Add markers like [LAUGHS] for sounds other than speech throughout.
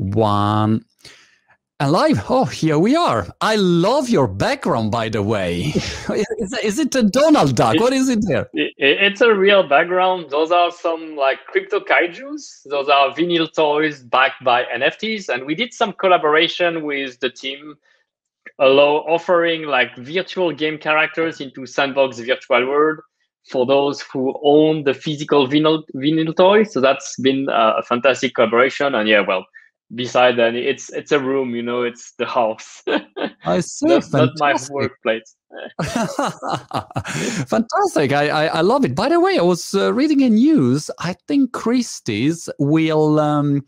one. And live, oh, here we are. I love your background, by the way. [LAUGHS] is, is, it a Donald Duck? What is it there? It's a real background. Those are some like crypto kaijus. Those are vinyl toys backed by NFTs. And we did some collaboration with the team, allow offering like virtual game characters into Sandbox Virtual World for those who own the physical vinyl, vinyl toys. So that's been uh, a fantastic collaboration. And yeah, well, beside that it's it's a room you know it's the house. [LAUGHS] I see That's not my workplace. [LAUGHS] Fantastic I, I, I love it. By the way i was uh, reading in news i think christie's will um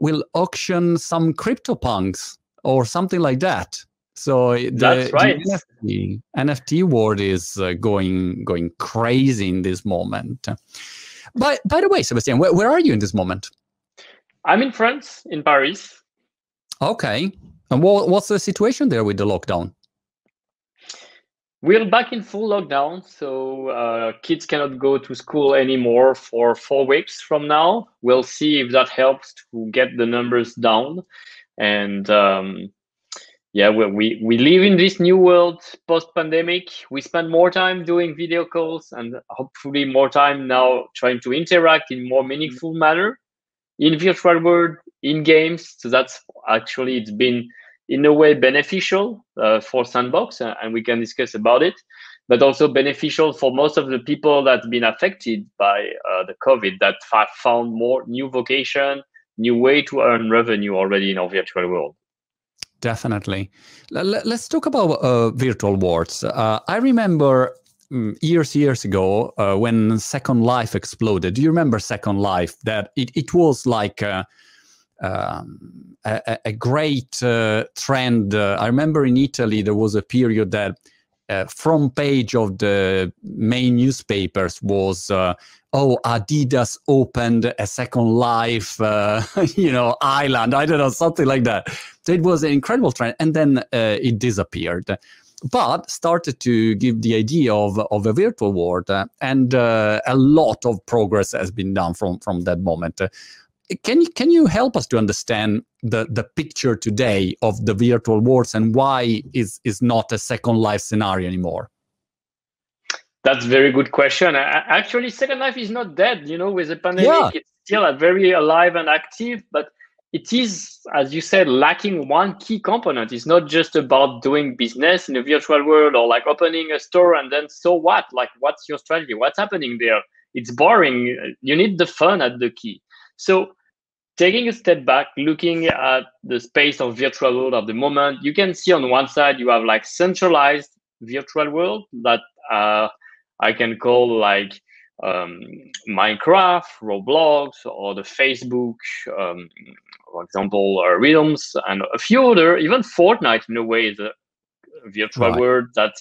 will auction some CryptoPunks or something like that. So the, That's right. the NFT, NFT world is uh, going going crazy in this moment. By by the way sebastian where, where are you in this moment I'm in France, in Paris. Okay. And what, what's the situation there with the lockdown? We're back in full lockdown, so uh, kids cannot go to school anymore for four weeks from now. We'll see if that helps to get the numbers down. And um, yeah, we, we, we live in this new world post pandemic. We spend more time doing video calls and hopefully more time now trying to interact in more meaningful manner in virtual world, in games. So that's actually it's been in a way beneficial uh, for Sandbox, uh, and we can discuss about it, but also beneficial for most of the people that's been affected by uh, the COVID that have found more new vocation, new way to earn revenue already in our virtual world. Definitely. Let's talk about uh, virtual worlds. Uh, I remember years years ago uh, when second life exploded. Do you remember second life? That it, it was like a, um, a, a, great uh, trend. Uh, i remember in italy there was a period that uh, front page of the main newspapers was uh, oh adidas opened a second life uh, [LAUGHS] you know island. I don't know something like that. So it was an incredible trend and then it disappeared but started to give the idea of, of a virtual world uh, and uh, a lot of progress has been done from, from that moment. Uh, can you can you help us to understand the, the picture today of the virtual worlds and why is is not a second life scenario anymore? That's a very good question. Actually, Second Life is not dead. You know, with the pandemic, yeah. it's still very alive and active. But it is, as you said, lacking one key component. It's not just about doing business in a virtual world or like opening a store and then so what? Like, what's your strategy? What's happening there? It's boring. You need the fun at the key. So, taking a step back, looking at the space of virtual world at the moment, you can see on one side you have like centralized virtual world that uh, I can call like um, Minecraft, Roblox, or the Facebook um, for example, uh, Realms and a few other, even Fortnite in a way is a virtual right. world that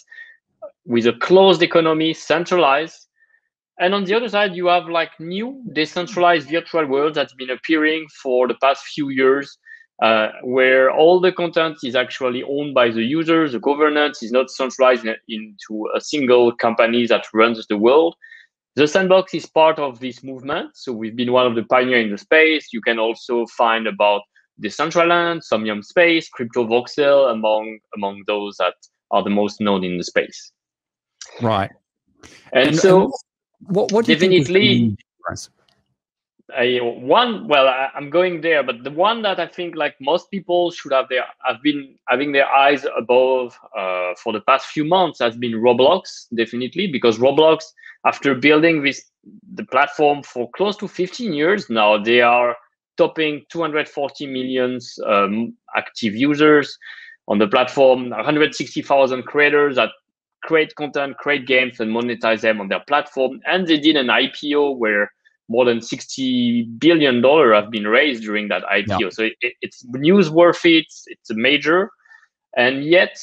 with a closed economy, centralized. And on the other side, you have like new decentralized virtual worlds that's been appearing for the past few years, uh, where all the content is actually owned by the users. The governance is not centralized in, into a single company that runs the world. The sandbox is part of this movement. So we've been one of the pioneers in the space. You can also find about Decentraland, Somnium Space, Crypto Voxel, among among those that are the most known in the space. Right. And, and so, and what, what definitely, I, one well I, am going there but the one that i think like most people should have their have been having their eyes above uh, for the past few months has been roblox definitely because roblox after building this the platform for close to 15 years now they are topping 240 million um, active users on the platform 160000 creators that create content create games and monetize them on their platform. And they did an ipo where more than 60 billion dollar have been raised during that ipo yeah. so it, it, it's newsworthy it's, it's a major and yet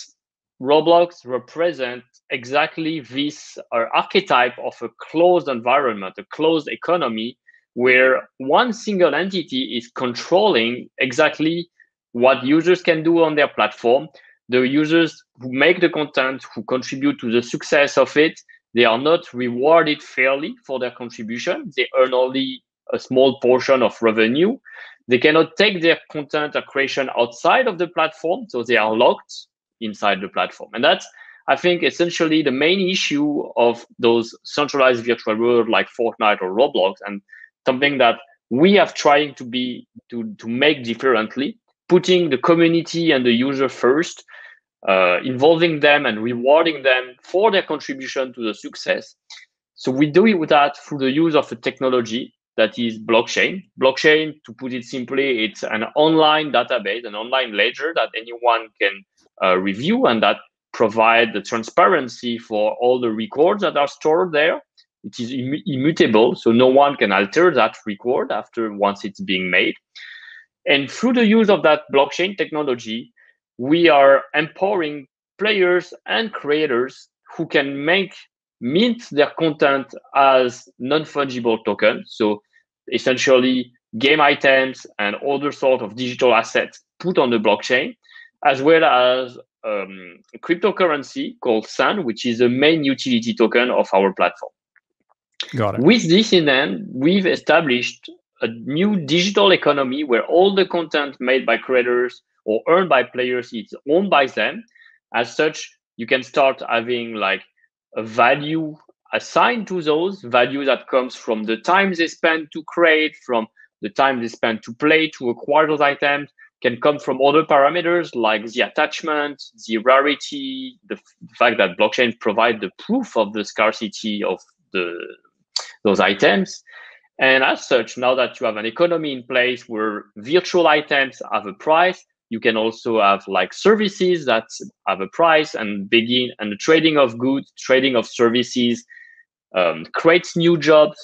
roblox represent exactly this uh, archetype of a closed environment, a closed economy, where one single entity is controlling exactly what users can do on their platform. The users who make the content, who contribute to the success of it, they are not rewarded fairly for their contribution. They earn only a small portion of revenue. they cannot take their content or creation outside of the platform, so they are locked inside the platform. And that's, I think, essentially the main issue of those centralized virtual world like Fortnite or Roblox, and something that we have trying to be to to make differently, putting the community and the user first, uh, involving them and rewarding them for their contribution to the success. So we do it with that through the use of a technology that is blockchain. Blockchain, to put it simply, it's an online database, an online ledger that anyone can uh, review and that provide the transparency for all the records that are stored there. It is Im- immutable, so no one can alter that record after once it's being made. And through the use of that blockchain technology, we are empowering players and creators who can make mint their content as non-fungible tokens. So essentially game items and other sort of digital assets put on the blockchain, as well as um, cryptocurrency called SAND, which is the main utility token of our platform. Got it. With this in hand, we've established a new digital economy where all the content made by creators or earned by players it's owned by them. As such, you can start having like a value assigned to those value that comes from the time they spend to create, from the time they spend to play, to acquire those items, can come from other parameters like the attachment, the rarity, the, the fact that blockchain provide the proof of the scarcity of the those items. And as such, now that you have an economy in place where virtual items have a price, you can also have like services that have a price and begin and the trading of goods, trading of services um, creates new jobs,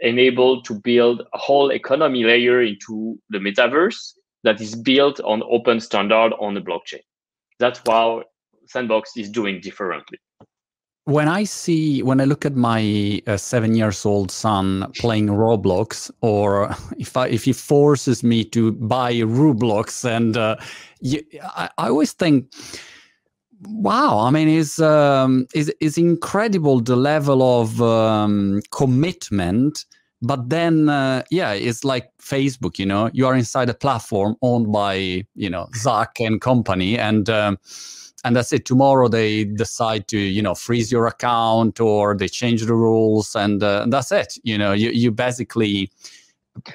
enable to build a whole economy layer into the metaverse that is built on open standard on the blockchain. That's how Sandbox is doing differently when I see when I look at my uh, seven years old son playing Roblox, or [LAUGHS] if I if he forces me to buy Roblox, and uh, you, I, I, always think, wow, I mean, is um, is is incredible the level of um, commitment. But then, uh, yeah, it's like Facebook. You know, you are inside a platform owned by you know Zuck and company, and um, and that's it. Tomorrow they decide to you know freeze your account or they change the rules and, uh, that's it. You know you, you basically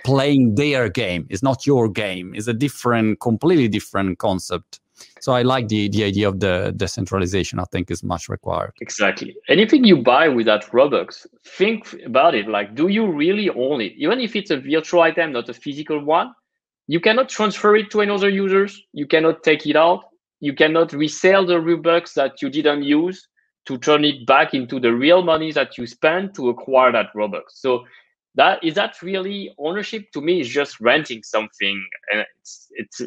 playing their game. It's not your game. It's a different completely different concept. So i like the the idea of the decentralization. I think is much required. Exactly. Anything you buy with that robux think about it. Like do you really own it? Even if it's a virtual item not a physical one you cannot transfer it to another users. You cannot take it out you cannot resell the Robux that you didn't use to turn it back into the real money that you spent to acquire that Robux. So that is that really ownership? To me is just renting something and it's it's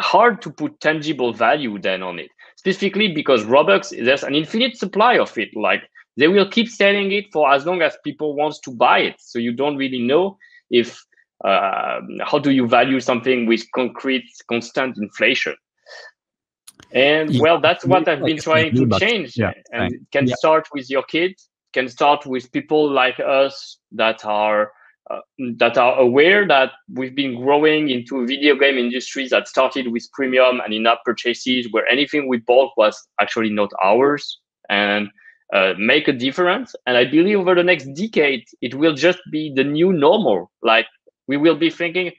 hard to put tangible value then on it specifically because robux there's an infinite supply of it. Like they will keep selling it for as long as people wants to buy it. So you don't really know if uh, how do you value something with concrete constant inflation and well that's what i've been trying to change yeah. and can yeah. start with your kids can start with people like us that are uh, that are aware that we've been growing into a video game industry that started with premium and in-app purchases where anything we bought was actually not ours and uh, make a difference and i believe over the next decade it will just be the new normal like we will be thinking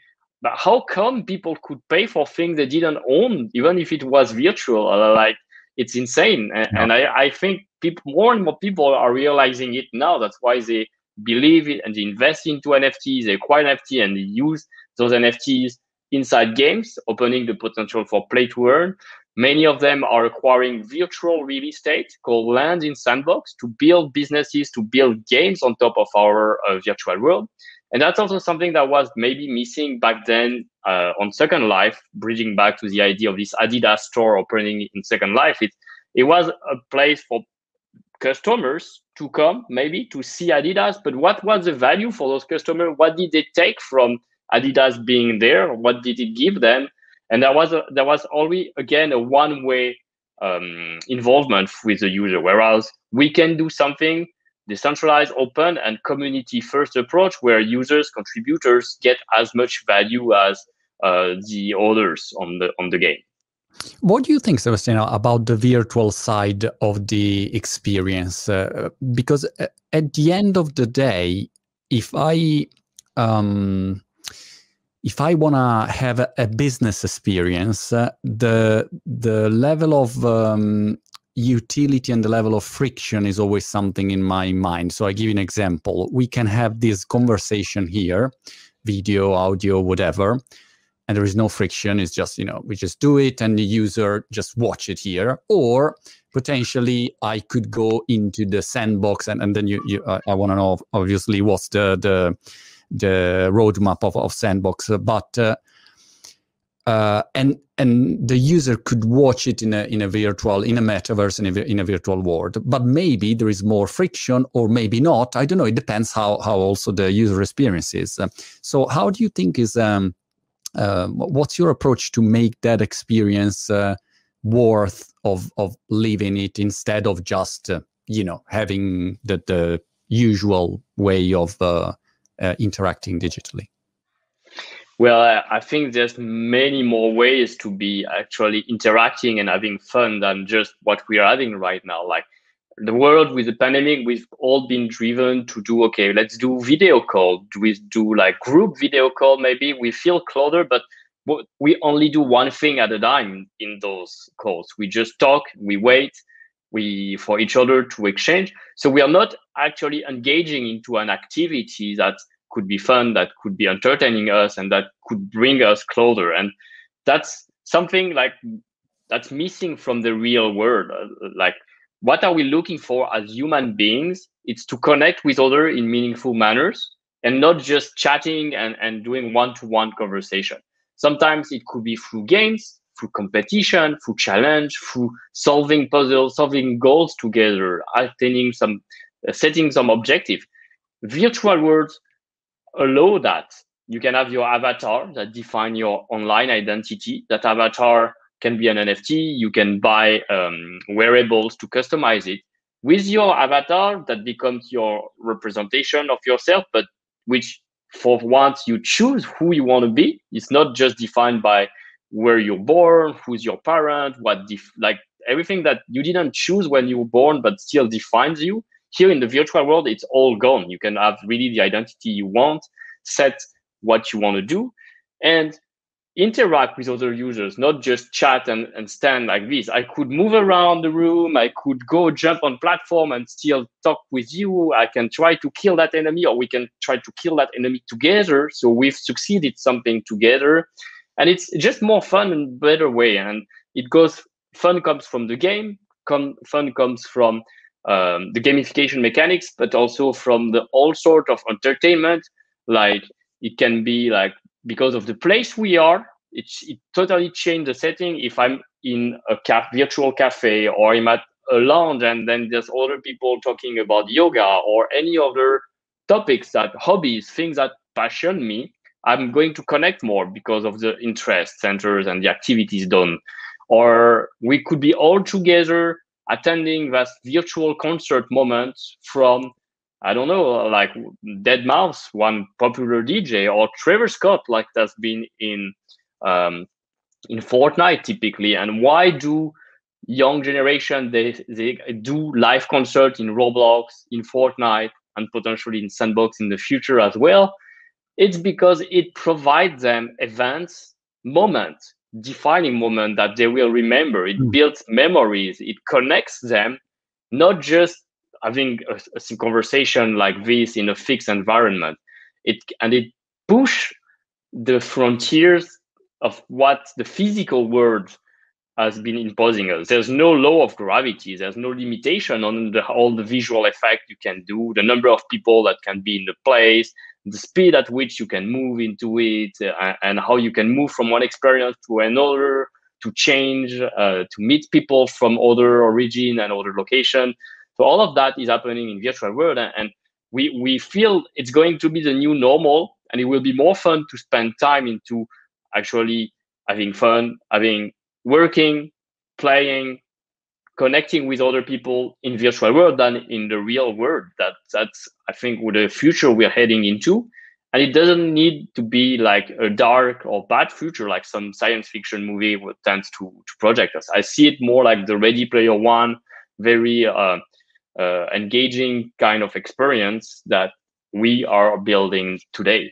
but how come people could pay for things they didn't own, even if it was virtual? Uh, like it's insane, and, yeah. and I, I think people more and more people are realizing it now. That's why they believe it and they invest into NFTs, they acquire NFT and they use those NFTs inside games, opening the potential for play to earn. Many of them are acquiring virtual real estate called land in sandbox to build businesses, to build games on top of our uh, virtual world. And that's also something that was maybe missing back then uh, on Second Life, bridging back to the idea of this Adidas store opening in Second Life. It, it was a place for customers to come, maybe to see Adidas, but what was the value for those customers? What did they take from Adidas being there? What did it give them? And there was a, there was always again a one way um, involvement with the user, whereas we can do something decentralized, open, and community first approach where users, contributors get as much value as uh, the others on the on the game. What do you think, Sebastian, about the virtual side of the experience? Uh, because uh, at the end of the day, if I um, if I want to have a, a, business experience, uh, the the level of um, utility and the level of friction is always something in my mind. So I give you an example. We can have this conversation here, video, audio, whatever, and there is no friction. It's just, you know, we just do it and the user just watch it here. Or potentially I could go into the sandbox and, and then you, you uh, I want to know obviously what's the the the roadmap of, of sandbox. But uh, uh, and and the user could watch it in a in a virtual in a metaverse in a, in a virtual world. But maybe there is more friction or maybe not. I don't know. It depends how how also the user experience is. Uh, so how do you think is um uh, what's your approach to make that experience uh, worth of of living it instead of just uh, you know having the the usual way of uh, interacting digitally well, I think there's many more ways to be actually interacting and having fun than just what we are having right now. Like the world with the pandemic, we've all been driven to do okay. Let's do video call. Do we do like group video call? Maybe we feel closer, but we only do one thing at a time in those calls. We just talk, we wait, we for each other to exchange. So we are not actually engaging into an activity that could be fun, that could be entertaining us, and that could bring us closer. And that's something like that's missing from the real world. Uh, like, what are we looking for as human beings? It's to connect with other in meaningful manners and not just chatting and, and doing one-to-one conversation. Sometimes it could be through games, through competition, through challenge, through solving puzzles, solving goals together, attaining some, uh, setting some objective. Virtual worlds allow that. You can have your avatar that define your online identity. That avatar can be an nft you can buy um, wearables to customize it with your avatar that becomes your representation of yourself but which for once you choose who you want to be. It's not just defined by where you're born who's your parent what def- like everything that you didn't choose when you were born but still defines you here in the virtual world, it's all gone. You can have really the identity you want, set what you want to do, and interact with other users, not just chat and, and stand like this. I could move around the room. I could go jump on platform and still talk with you. I can try to kill that enemy or we can try to kill that enemy together. So we've succeeded something together. And it's just more fun and better way. And it goes, fun comes from the game, come, fun comes from um, the gamification mechanics, but also from the all sort of entertainment. Like it can be like because of the place we are, it, it totally changed the setting. If I'm in a ca- virtual cafe or I'm at a lounge and then there's other people talking about yoga or any other topics that hobbies, things that passion me, I'm going to connect more because of the interest centers and the activities done. Or we could be all together attending that virtual concert moment from I don't know, like deadmau5, one popular DJ, or Travis Scott, like that's been in um, in Fortnite typically. And why do young generation they they do live concert in Roblox, in Fortnite, and potentially in Sandbox in the future as well? It's because it provides them events, moments defining moment that they will remember. It mm. builds memories. It connects them, not just having a, a, conversation like this in a fixed environment. It and it push the frontiers of what the physical world has been imposing us. There's no law of gravity. There's no limitation on the, all the visual effect you can do, the number of people that can be in the place, the speed at which you can move into it, uh, and how you can move from one experience to another, to change, uh, to meet people from other origin and other location. So all of that is happening in virtual world, and we we feel it's going to be the new normal, and it will be more fun to spend time into actually having fun, having working, playing, connecting with other people in virtual world than in the real world. That that's I think with the future we're heading into. And it doesn't need to be like a dark or bad future like some science fiction movie tends to, to project us. I see it more like the Ready Player One, very uh, uh, engaging kind of experience that we are building today.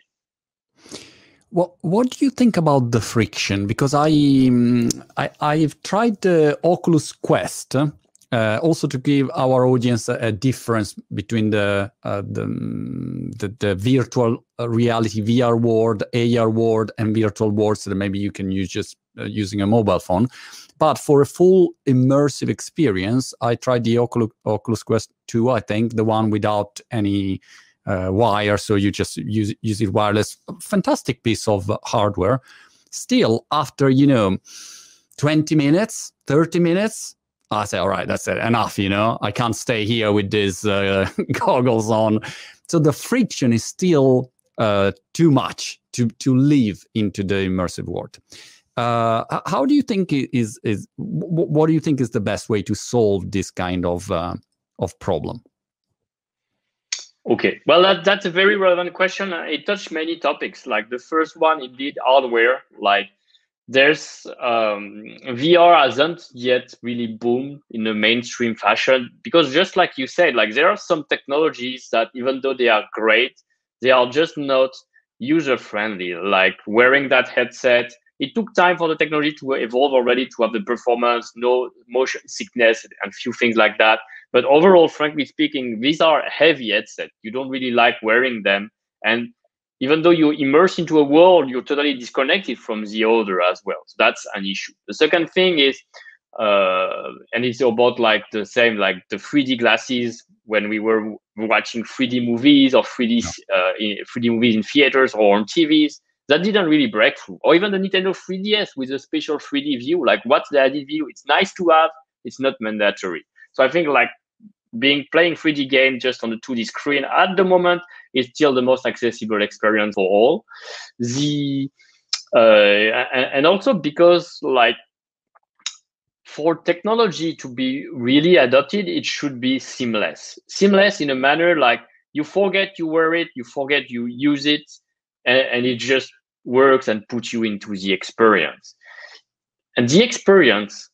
What What do you think about the friction? Because I, mm, I I've tried the Oculus Quest uh, also to give our audience a, a difference between the, uh, the, the, the virtual reality VR world, AR world, and virtual worlds that maybe you can use just uh, using a mobile phone. But for a full immersive experience, I tried the Oculus, Oculus Quest 2, I think, the one without any uh, wire, so you just use use it wireless. Fantastic piece of hardware. Still, after you know, 20 minutes, 30 minutes, I say, all right, that's it, enough. You know, I can't stay here with these uh, [LAUGHS] goggles on. So the friction is still uh, too much to to live into the immersive world. Uh, how do you think is is what do you think is the best way to solve this kind of uh, of problem? Okay, well that that's a very relevant question. It touched many topics. Like the first one, indeed, hardware. Like there's um, VR hasn't yet really boomed in a mainstream fashion because just like you said, like there are some technologies that even though they are great, they are just not user friendly. Like wearing that headset, it took time for the technology to evolve already to have the performance, no motion sickness, and few things like that. But overall, frankly speaking, these are heavy headsets. You don't really like wearing them, and even though you immerse into a world, you're totally disconnected from the other as well. So that's an issue. The second thing is, uh, and it's about like the same, like the 3D glasses when we were watching 3D movies or 3D uh, 3D movies in theaters or on TVs. That didn't really break through. Or even the Nintendo 3DS with a special 3D view. Like, what's the added view? It's nice to have. It's not mandatory. So I think like being playing 3D game just on the 2D screen at the moment is still the most accessible experience for all. The uh, and also because like for technology to be really adopted, it should be seamless. Seamless in a manner like you forget you wear it, you forget you use it, and, and it just works and put you into the experience. And the experience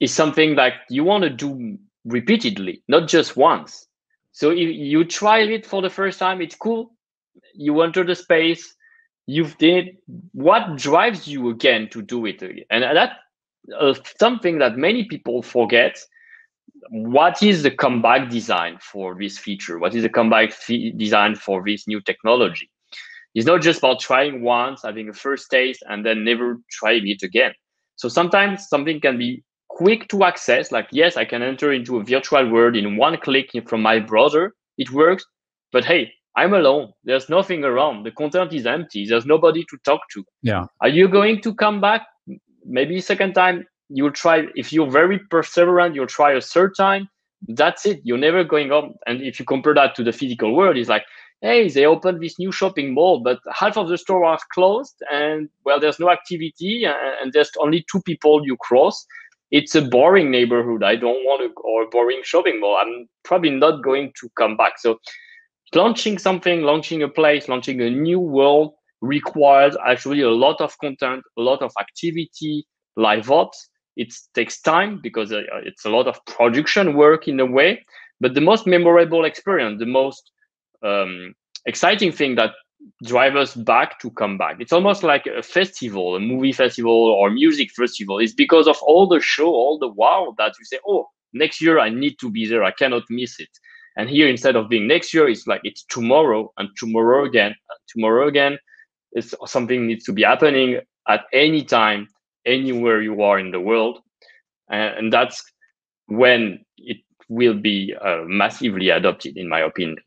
is something that you want to do repeatedly, not just once. So if you try it for the first time, it's cool. You enter the space, you've did what drives you again to do it again, and that uh, something that many people forget. What is the comeback design for this feature? What is the comeback design for this new technology? It's not just about trying once, having a first taste, and then never trying it again. So sometimes something can be quick to access. Like, yes, I can enter into a virtual world in one click from my browser. It works. But hey, I'm alone. There's nothing around. The content is empty. There's nobody to talk to. Yeah. Are you going to come back? Maybe second time you'll try. If you're very perseverant, you'll try a third time. That's it. You're never going up. And if you compare that to the physical world, it's like, hey, they opened this new shopping mall, but half of the store are closed, and well, there's no activity, and there's only two people you cross it's a boring neighborhood. I don't want to, or a boring shopping mall. I'm probably not going to come back. So launching something, launching a place, launching a new world requires actually a lot of content, a lot of activity, live ops. It takes time because uh, it's a lot of production work in a way. But the most memorable experience, the most um, exciting thing that drive us back to come back. It's almost like a festival, a movie festival or music festival. It's because of all the show, all the wow that you say, oh, next year I need to be there. I cannot miss it. And here, instead of being next year, it's like it's tomorrow and tomorrow again, and tomorrow again. It's something needs to be happening at any time, anywhere you are in the world. And, and that's when it will be uh, massively adopted, in my opinion.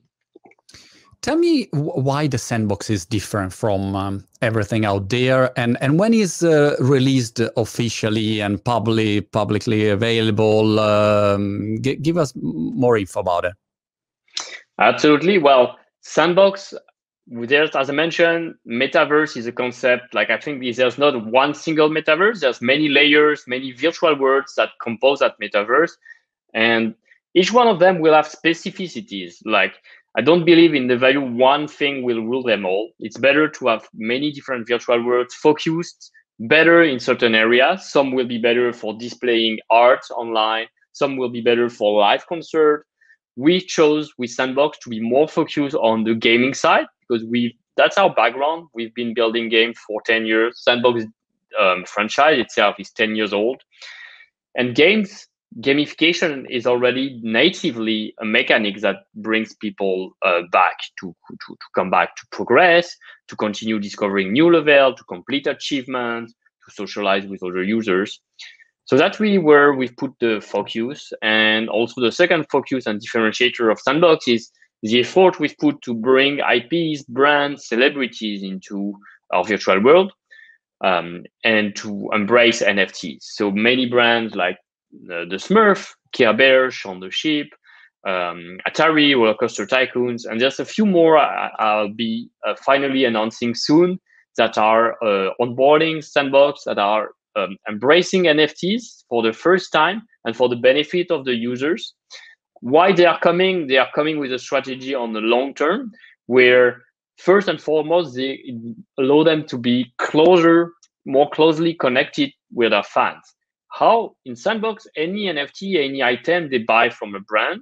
Tell me why the sandbox is different from um, everything out there, and and when is uh, released officially and publicly publicly available? Um, give us more info about it. Absolutely. Well, sandbox there's as I mentioned, metaverse is a concept. Like I think there's not one single metaverse. There's many layers, many virtual worlds that compose that metaverse, and each one of them will have specificities. Like I don't believe in the value one thing will rule them all. It's better to have many different virtual worlds focused better in certain areas. Some will be better for displaying art online. Some will be better for live concert. We chose with Sandbox to be more focused on the gaming side because we that's our background. We've been building games for 10 years. Sandbox um, franchise itself is 10 years old. And games gamification is already natively a mechanic that brings people uh, back to, to, to come back to progress, to continue discovering new level, to complete achievements, to socialize with other users. So that's really where we've put the focus. And also the second focus and differentiator of Sandbox is the effort we've put to bring IPs, brands, celebrities into our virtual world um, and to embrace NFTs. So many brands like uh, the Smurf, Care Bear, Shaun the Sheep, um, Atari, Roller Coaster Tycoons, and there's a few more I'll be uh, finally announcing soon that are uh, onboarding Sandbox that are um, embracing NFTs for the first time and for the benefit of the users. Why they are coming? They are coming with a strategy on the long term where first and foremost they allow them to be closer, more closely connected with their fans how in Sandbox, any NFT, any item they buy from a brand,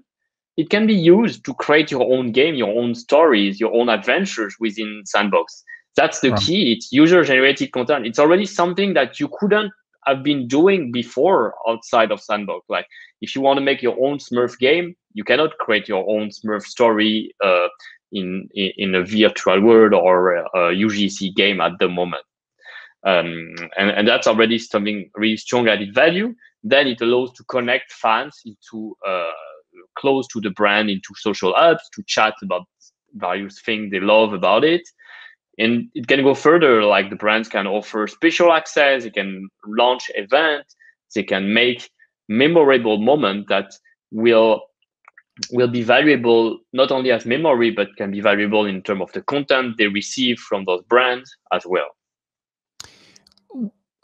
it can be used to create your own game, your own stories, your own adventures within Sandbox. That's the key. It's user generated content. It's already something that you couldn't have been doing before outside of Sandbox. Like if you want to make your own Smurf game, you cannot create your own Smurf story uh, in, in, in a virtual world or a UGC game at the moment. Um, and, and that's already something really strong added value. Then it allows to connect fans into uh, close to the brand into social apps to chat about various things they love about it. And it can go further, like the brands can offer special access, they can launch events, they can make memorable moment that will will be valuable not only as memory but can be valuable in terms of the content they receive from those brands as well.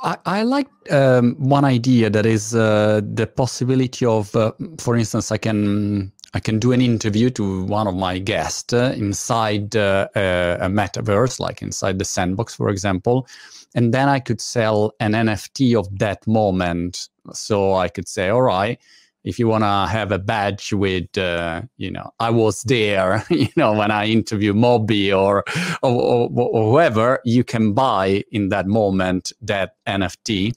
I, I like um, one idea that is uh, the possibility of, uh, for instance, I can I can do an interview to one of my guests uh, inside uh, a, a metaverse, like inside the sandbox, for example, and then I could sell an NFT of that moment. So I could say, all right, if you want to have a badge with, uh, you know, I was there, [LAUGHS] you know, when I interview Moby or, or, or, or, whoever, you can buy in that moment that NFT.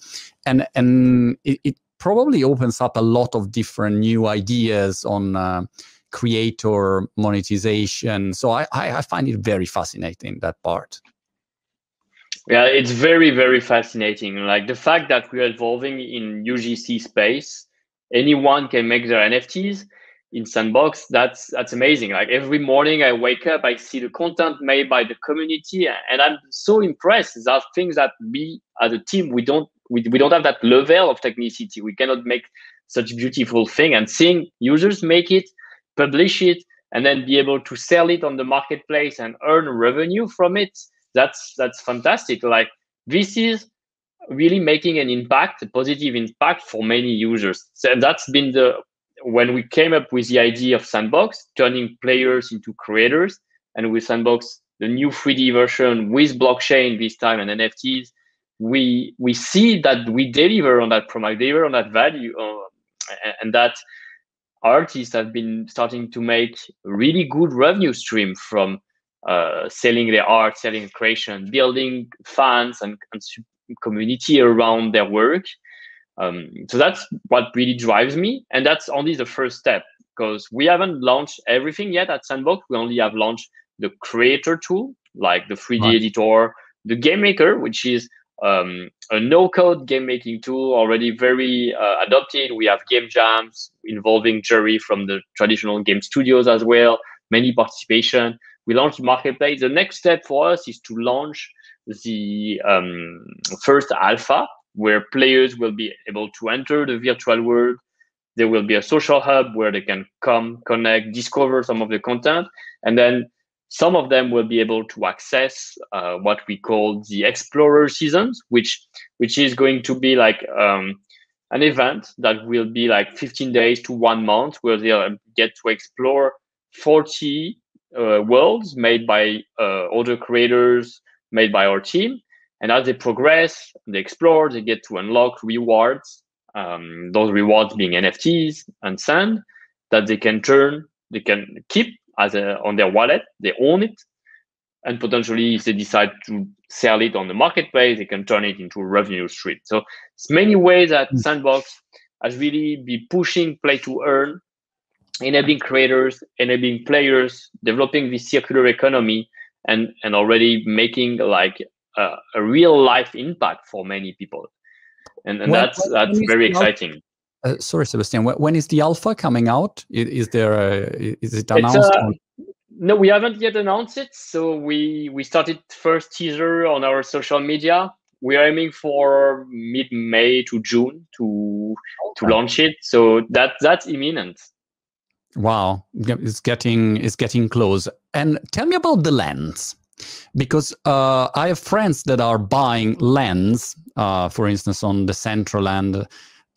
And, and it, it, probably opens up a lot of different new ideas on uh, creator monetization. So I, I, I find it very fascinating, that part. Yeah, it's very, very fascinating. Like the fact that we're evolving in UGC space anyone can make their NFTs in Sandbox. That's that's amazing. Like every morning I wake up, I see the content made by the community, and I'm so impressed. Are things that we as a team we don't we, we don't have that level of technicity. We cannot make such beautiful thing. And seeing users make it, publish it, and then be able to sell it on the marketplace and earn revenue from it, that's that's fantastic. Like this is really making an impact, a positive impact for many users. So that's been the when we came up with the idea of Sandbox, turning players into creators, and with Sandbox, the new 3D version with blockchain this time and NFTs, we we see that we deliver on that promise, deliver on that value, uh, and that artists have been starting to make really good revenue stream from uh, selling their art, selling creation, building fans and, and community around their work. Um, so that's what really drives me. And that's only the first step because we haven't launched everything yet at Sandbox. We only have launched the creator tool, like the 3D right. editor, the game maker, which is um, a no-code game making tool already very uh, adopted. We have game jams involving Jerry from the traditional game studios as well. Many participation. We launched marketplace. The next step for us is to launch the um, first alpha where players will be able to enter the virtual world. There will be a social hub where they can come, connect, discover some of the content, and then some of them will be able to access uh, what we call the Explorer seasons, which which is going to be like um, an event that will be like 15 days to one month, where they'll get to explore 40 uh, worlds made by uh, other creators, made by our team. And as they progress, they explore, they get to unlock rewards. Um, those rewards being NFTs and sand that they can turn, they can keep as a, on their wallet. They own it, and potentially, if they decide to sell it on the marketplace, they can turn it into a revenue stream. So, it's many ways that mm. Sandbox has really been pushing play to earn, enabling creators, enabling players, developing this circular economy, and and already making like a, a real life impact for many people. And, and that's that's very exciting. Uh, sorry, Sebastian. When is the alpha coming out? Is, there a, is it announced? Uh, no, we haven't yet announced it. So we we started first teaser on our social media. We are aiming for mid May to June to okay. to launch it. So that that's imminent. Wow, it's getting it's getting close. And tell me about the lens, because uh, I have friends that are buying lens, uh, for instance, on Decentraland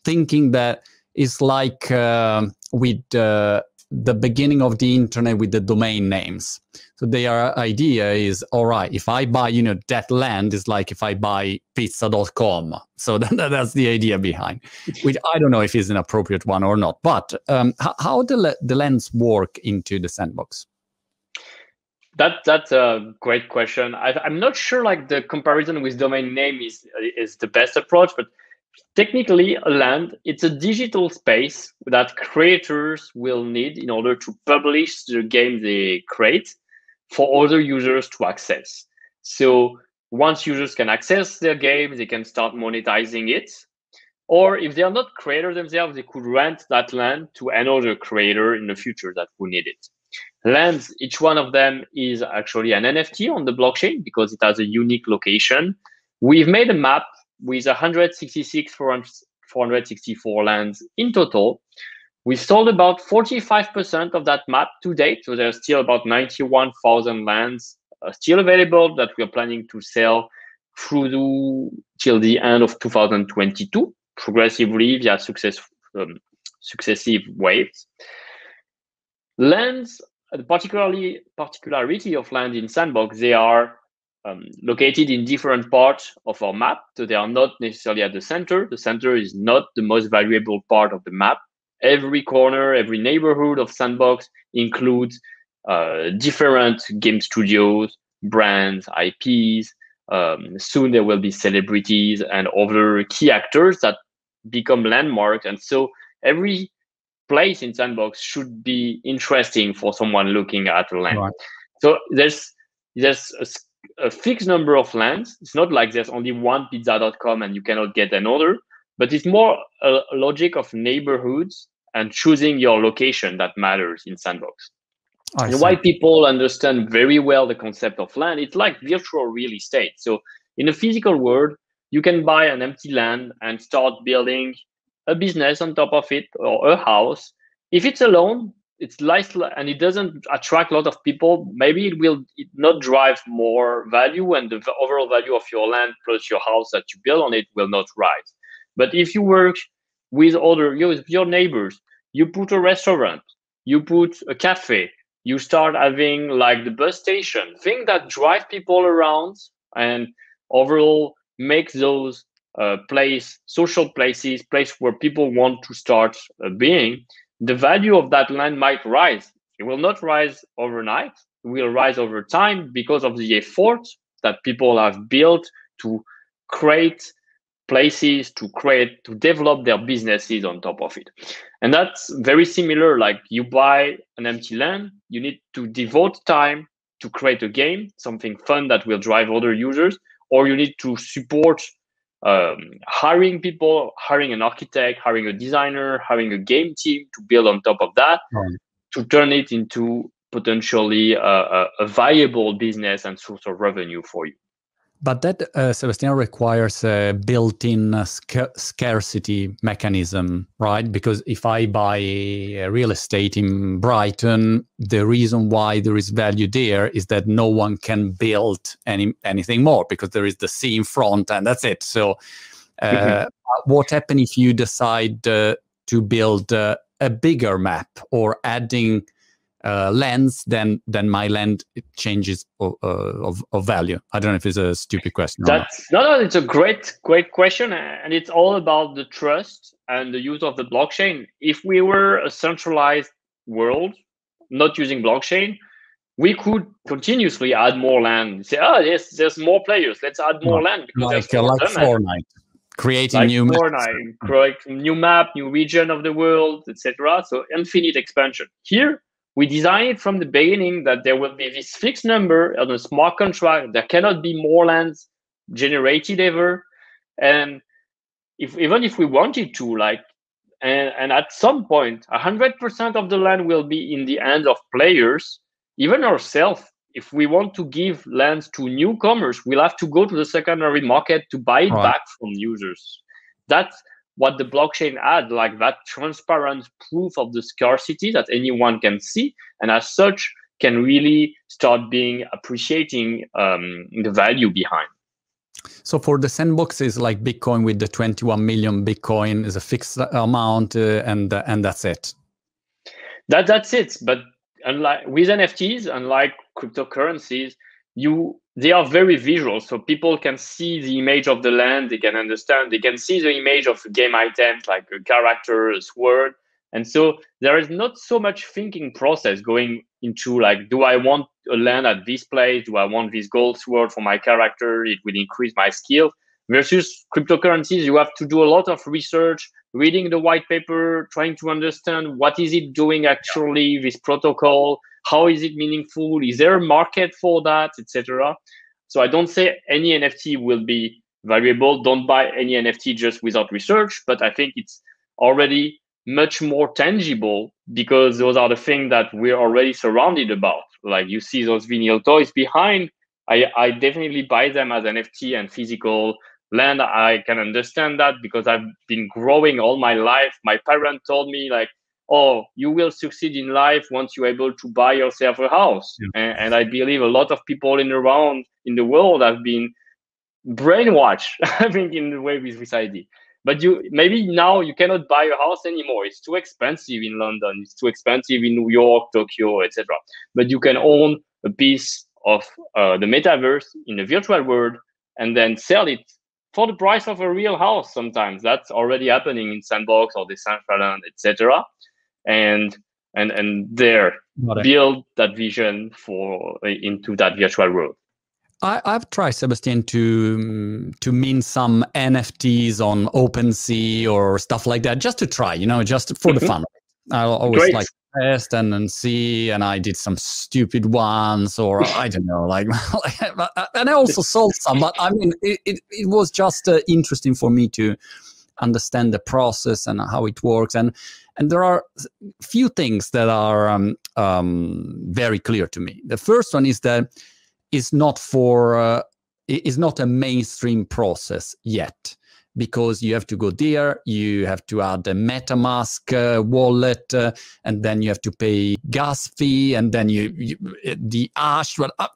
thinking that it's like uh, with uh, the beginning of the internet with the domain names. So their idea is, all right, if I buy, you know, that land is like if I buy pizza.com. So [LAUGHS] that, that's the idea behind, which I don't know if is an appropriate one or not. But um, how, the, the lens work into the sandbox? That that's a great question. I, am not sure like the comparison with domain name is is the best approach, but technically a land it's a digital space that creators will need in order to publish the game they create for other users to access. So once users can access their game they can start monetizing it. Or if they are not creators themselves they could rent that land to another creator in the future that will need it. Lands each one of them is actually an nft on the blockchain because it has a unique location. We've made a map with 166 464 lands in total. We've sold about 45% of that map to date. So there's still about 91,000 lands uh, still available that we're planning to sell through the, till the end of 2022, progressively via success, um, successive waves. Lands, the particularly particularity of land in Sandbox, they are um, located in different parts of our map. So they are not necessarily at the center. The center is not the most valuable part of the map. Every corner, every neighborhood of Sandbox includes uh, different game studios, brands, IPs. Um, soon there will be celebrities and other key actors that become landmarks. And so every place in Sandbox should be interesting for someone looking at a land. Right. So there's there's a fixed number of lands. It's not like there's only one pizza.com and you cannot get another, but it's more a, logic of neighborhoods and choosing your location that matters in Sandbox. and why people understand very well the concept of land, it's like virtual real estate. So in a physical world, you can buy an empty land and start building a business on top of it or a house. If it's alone, it's less and it doesn't attract a lot of people. Maybe it will not drive more value and the overall value of your land plus your house that you build on it will not rise. But if you work with other your, your neighbors you put a restaurant you put a cafe you start having like the bus station thing that drive people around and overall make those uh, place social places place where people want to start uh, being the value of that land might rise. It will not rise overnight. It will rise over time because of the effort that people have built to create places to create to develop their businesses on top of it and that's very similar like you buy an empty land you need to devote time to create a game something fun that will drive other users or you need to support um, hiring people, hiring an architect, hiring a designer, hiring a game team to build on top of that right. to turn it into potentially a, a, a, viable business and source of revenue for you. But that, uh, Sebastian, requires a built-in uh, sc- scarcity mechanism, right? Because if I buy real estate in Brighton, the reason why there is value there is that no one can build any anything more because there is the sea in front, and that's it. So, uh, mm-hmm. what happens if you decide uh, to build uh, a bigger map or adding uh, lens, then then my land changes of, uh, of, of, value. I don't know if it's a stupid question. That's no, no, it's a great great question, and it's all about the trust and the use of the blockchain. If we were a centralized world, not using blockchain, we could continuously add more land. Say, oh, yes, there's more players. Let's add more land because like, uh, like Fortnite creating like new Fortnite, create new map, new region of the world, etc. So infinite expansion. Here, we designed it from the beginning that there will be this fixed number on a smart contract. There cannot be more lands generated ever. And if even if we wanted to, like, and, and at some point, 100% of the land will be in the hands of players, even ourselves. If we want to give lands to newcomers, we'll have to go to the secondary market to buy it right. back from users. That's what the blockchain had, like that transparent proof of the scarcity that anyone can see, and as such can really start being appreciating um, the value behind. So for the sandboxes like Bitcoin with the 21 million Bitcoin is a fixed amount uh, and uh, and that's it. That that's it. But unlike with NFTs, unlike cryptocurrencies, you they are very visual so people can see the image of the land they can understand they can see the image of game items like a character a sword and so there is not so much thinking process going into like do i want a land at this place? Do i want this gold sword for my character? It will increase my skill. Versus cryptocurrencies you have to do a lot of research reading the white paper trying to understand what is it doing actually this protocol how is it meaningful? Is there a market for that etc so i don't say any nft will be valuable. Don't buy any nft just without research but i think it's already much more tangible because those are the things that we're already surrounded about. Like you see those vinyl toys behind. I i definitely buy them as nft and physical land. I can understand that because i've been growing all my life. My parent told me like oh, you will succeed in life once you're able to buy yourself a house. Yeah. And, and, I believe a lot of people in around in the world have been brainwashed, [LAUGHS] I think, in the way with this idea. But you maybe now you cannot buy a house anymore. It's too expensive in London. It's too expensive in New York, Tokyo, etc. But you can own a piece of uh, the metaverse in the virtual world and then sell it for the price of a real house. Sometimes that's already happening in Sandbox or the Decentraland, etc and and and there build that vision for into that virtual world. I, have tried, Sebastian, to to mint some NFTs on OpenSea or stuff like that, just to try, you know, just for mm-hmm. the fun. I always Great. like test and and see, and I did some stupid ones, or I don't know, like, [LAUGHS] and I also [LAUGHS] sold some. But I mean, it it, it was just uh, interesting for me to understand the process and how it works, and and there are few things that are um, um, very clear to me. The first one is that it's not for uh, is not a mainstream process yet because you have to go there, you have to add a MetaMask uh, wallet, uh, and then you have to pay gas fee, and then you, you the ash. Well, uh,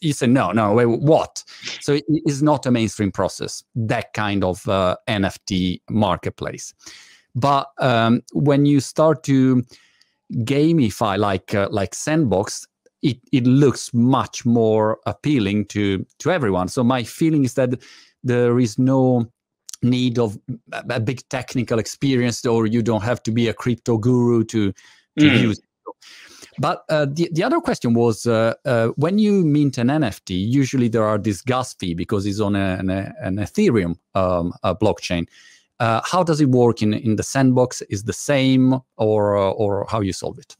you say no, no, wait, what? So it is not a mainstream process. That kind of uh, NFT marketplace. But um, when you start to gamify like uh, like Sandbox, it, it looks much more appealing to to everyone. So my feeling is that there is no need of a big technical experience, or you don't have to be a crypto guru to to mm. use. It. But uh, the, the other question was uh, uh, when you mint an NFT, usually there are this gas fee because it's on a, an, an Ethereum um, blockchain. Uh, how does it work in, in the sandbox? Is the same or, uh, or how you solve it?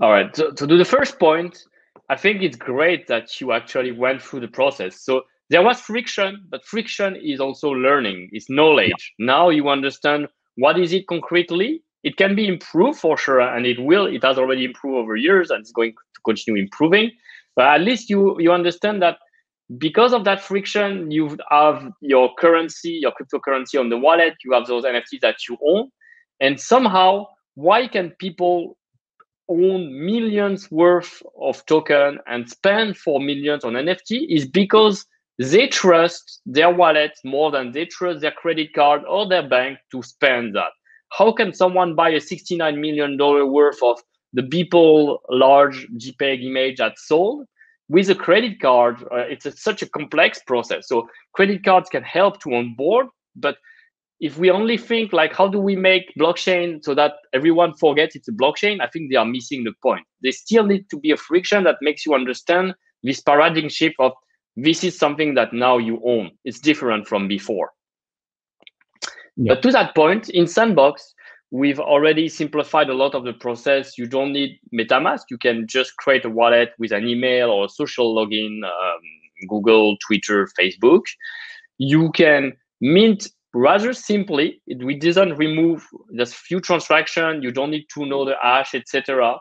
All right. So to do the first point, I think it's great that you actually went through the process. So there was friction, but friction is also learning, it's knowledge. Yeah. Now you understand what is it concretely. It can be improved for sure, and it will. It has already improved over years, and it's going to continue improving. But at least you you understand that because of that friction, you have your currency, your cryptocurrency on the wallet, you have those NFTs that you own. And somehow, why can people own millions worth of token and spend for millions on NFT is because they trust their wallet more than they trust their credit card or their bank to spend that. How can someone buy a $69 million worth of the Beeple large JPEG image that's sold with a credit card, uh, it's a, such a complex process. So credit cards can help to onboard, but if we only think like how do we make blockchain so that everyone forgets it's a blockchain, I think they are missing the point. There still need to be a friction that makes you understand this paradigm shift of this is something that now you own. It's different from before. Yeah. But to that point, in Sandbox, we've already simplified a lot of the process. You don't need MetaMask. You can just create a wallet with an email or a social login, um, Google, Twitter, Facebook. You can mint rather simply. It, we didn't remove just few transactions. You don't need to know the hash, etc.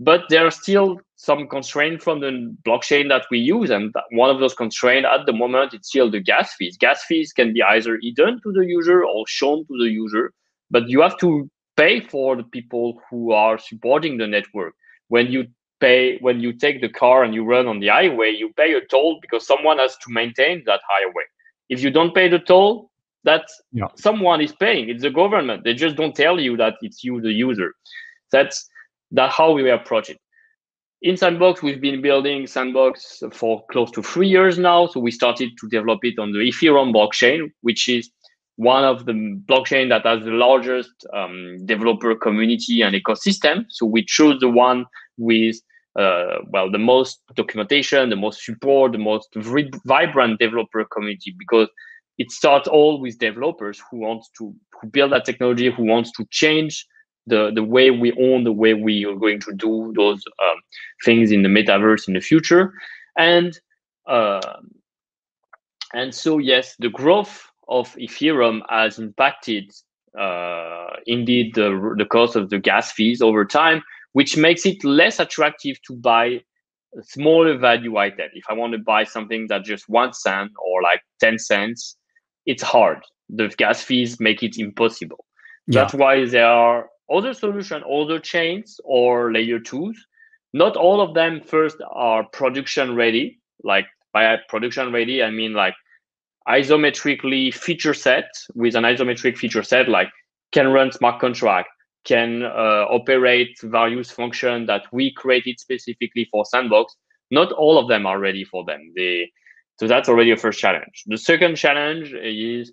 But there are still some constraint from the blockchain that we use, and one of those constraints at the moment it's still the gas fees. Gas fees can be either hidden to the user or shown to the user but you have to pay for the people who are supporting the network. When you pay when you take the car and you run on the highway you pay a toll because someone has to maintain that highway. If you don't pay the toll that yeah. someone is paying. It's the government. They just don't tell you that it's you the user. That's that how we approach it in sandbox we've been building sandbox for close to three years now so we started to develop it on the ethereum blockchain which is one of the blockchain that has the largest um, developer community and ecosystem. So we chose the one with uh, well the most documentation, the most support, the most vibrant developer community because it starts all with developers who want to who build that technology, who wants to change the the way we own, the way we are going to do those um, things in the metaverse in the future, and uh, and so yes, the growth of Ethereum has impacted uh, indeed the, the cost of the gas fees over time, which makes it less attractive to buy a smaller value item. If I want to buy something that just one cent or like 10 cents, it's hard. The gas fees make it impossible. Yeah. That's why there are other solution, other chains or layer twos. Not all of them first are production ready. Like by production ready, I mean like isometrically feature set with an isometric feature set like can run smart contract can uh, operate various function that we created specifically for sandbox not all of them are ready for them they so that's already a first challenge the second challenge is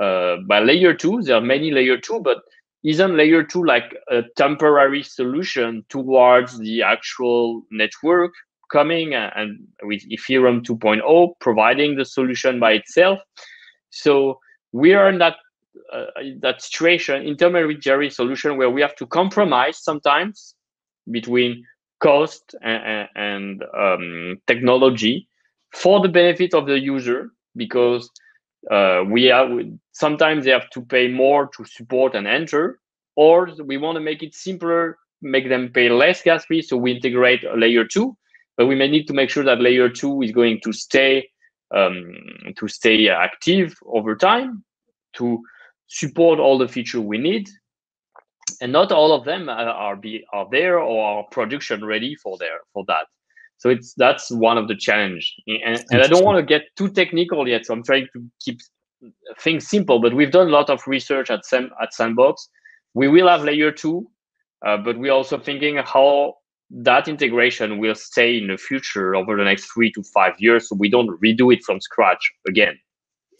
uh, by layer two there are many layer two but isn't layer two like a temporary solution towards the actual network coming and with Ethereum 2.0 providing the solution by itself. So we are in that uh, that situation, intermediary solution where we have to compromise sometimes between cost and, and um, technology for the benefit of the user because uh, we have sometimes they have to pay more to support and enter or we want to make it simpler make them pay less gas fee so we integrate layer two but we may need to make sure that layer two is going to stay um, to stay active over time to support all the features we need. And not all of them are be are there or are production ready for there for that so it's that's one of the challenge. And, and i don't want to get too technical yet so i'm trying to keep things simple but we've done a lot of research at Sam, at sandbox. We will have layer two uh, but we're also thinking how that integration will stay in the future over the next three to five years so we don't redo it from scratch again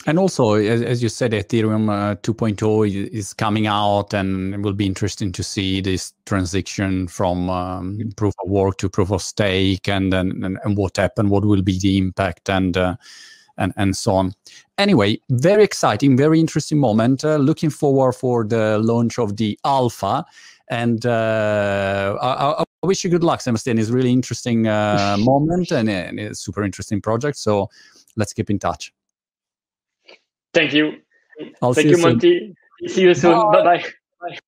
and also as, as you said ethereum uh, 2.0 is coming out and it will be interesting to see this transition from um, proof of work to proof of stake and, and and what happened what will be the impact and uh, and, and so on. Anyway, very exciting, very interesting moment. Uh, looking forward for the launch of the alpha. And uh, I, I, wish you good luck, Sebastian. It's really interesting uh, [LAUGHS] moment and, and a super interesting project. So let's keep in touch. Thank you. I'll Thank you, Monty. See you soon. Bye bye.